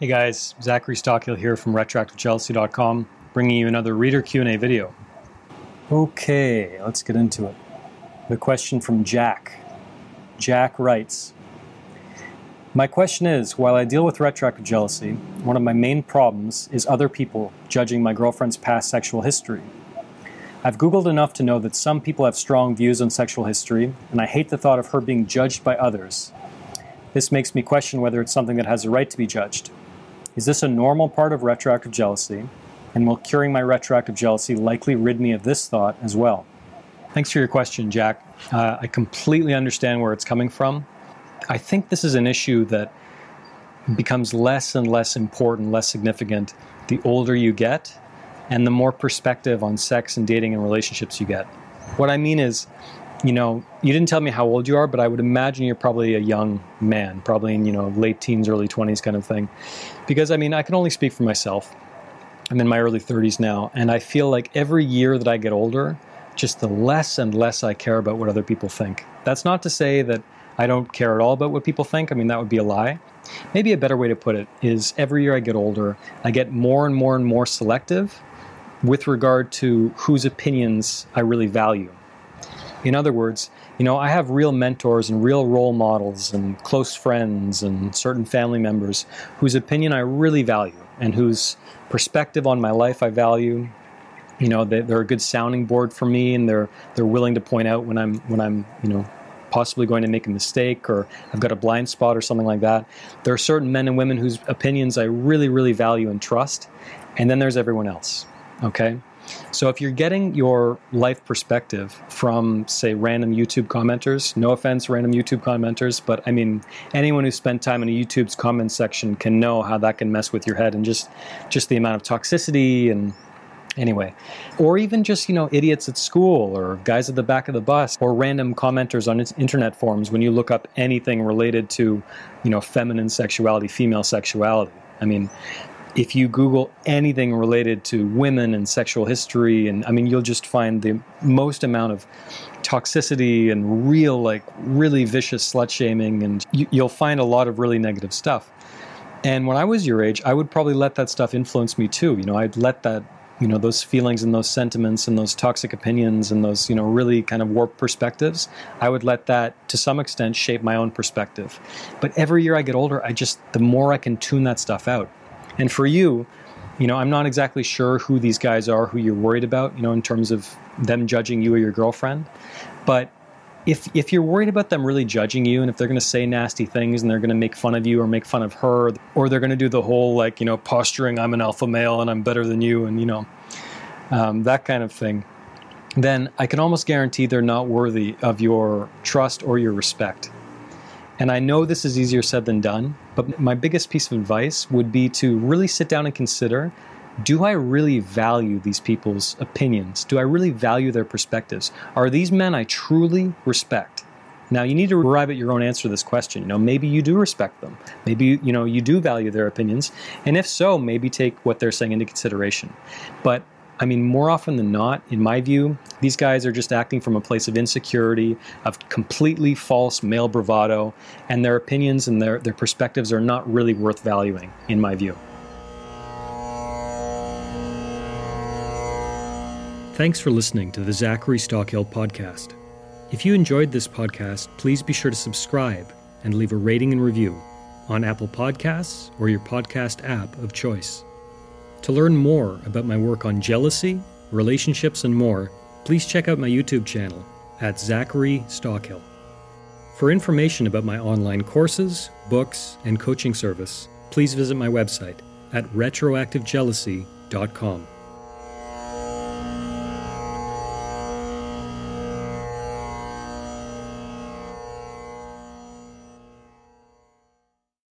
Hey guys, Zachary Stockill here from RetroactiveJealousy.com, bringing you another reader Q&A video. Okay, let's get into it. The question from Jack. Jack writes, My question is, while I deal with retroactive jealousy, one of my main problems is other people judging my girlfriend's past sexual history. I've Googled enough to know that some people have strong views on sexual history, and I hate the thought of her being judged by others. This makes me question whether it's something that has a right to be judged. Is this a normal part of retroactive jealousy? And will curing my retroactive jealousy likely rid me of this thought as well? Thanks for your question, Jack. Uh, I completely understand where it's coming from. I think this is an issue that becomes less and less important, less significant the older you get and the more perspective on sex and dating and relationships you get. What I mean is, you know, you didn't tell me how old you are, but I would imagine you're probably a young man, probably in, you know, late teens, early 20s kind of thing. Because, I mean, I can only speak for myself. I'm in my early 30s now, and I feel like every year that I get older, just the less and less I care about what other people think. That's not to say that I don't care at all about what people think. I mean, that would be a lie. Maybe a better way to put it is every year I get older, I get more and more and more selective with regard to whose opinions I really value. In other words, you know, I have real mentors and real role models and close friends and certain family members whose opinion I really value and whose perspective on my life I value. You know, they, are a good sounding board for me, and they're they're willing to point out when I'm when I'm you know possibly going to make a mistake or I've got a blind spot or something like that. There are certain men and women whose opinions I really really value and trust, and then there's everyone else. Okay. So if you're getting your life perspective from, say, random YouTube commenters, no offense, random YouTube commenters, but I mean, anyone who spent time in a YouTube's comment section can know how that can mess with your head and just, just the amount of toxicity and anyway. Or even just you know idiots at school or guys at the back of the bus or random commenters on internet forums when you look up anything related to you know feminine sexuality female sexuality. I mean if you Google anything related to women and sexual history, and I mean, you'll just find the most amount of toxicity and real, like, really vicious slut shaming, and you, you'll find a lot of really negative stuff. And when I was your age, I would probably let that stuff influence me too. You know, I'd let that, you know, those feelings and those sentiments and those toxic opinions and those, you know, really kind of warped perspectives, I would let that to some extent shape my own perspective. But every year I get older, I just, the more I can tune that stuff out. And for you, you know, I'm not exactly sure who these guys are who you're worried about, you know, in terms of them judging you or your girlfriend. But if if you're worried about them really judging you and if they're going to say nasty things and they're going to make fun of you or make fun of her or they're going to do the whole like, you know, posturing I'm an alpha male and I'm better than you and you know, um, that kind of thing, then I can almost guarantee they're not worthy of your trust or your respect. And I know this is easier said than done, but my biggest piece of advice would be to really sit down and consider do I really value these people's opinions? Do I really value their perspectives? Are these men I truly respect? Now you need to arrive at your own answer to this question. You know, maybe you do respect them. Maybe you know you do value their opinions, and if so, maybe take what they're saying into consideration. But I mean, more often than not, in my view, these guys are just acting from a place of insecurity, of completely false male bravado, and their opinions and their, their perspectives are not really worth valuing, in my view. Thanks for listening to the Zachary Stockill podcast. If you enjoyed this podcast, please be sure to subscribe and leave a rating and review on Apple Podcasts or your podcast app of choice. To learn more about my work on jealousy, relationships, and more, please check out my YouTube channel at Zachary Stockill. For information about my online courses, books, and coaching service, please visit my website at retroactivejealousy.com.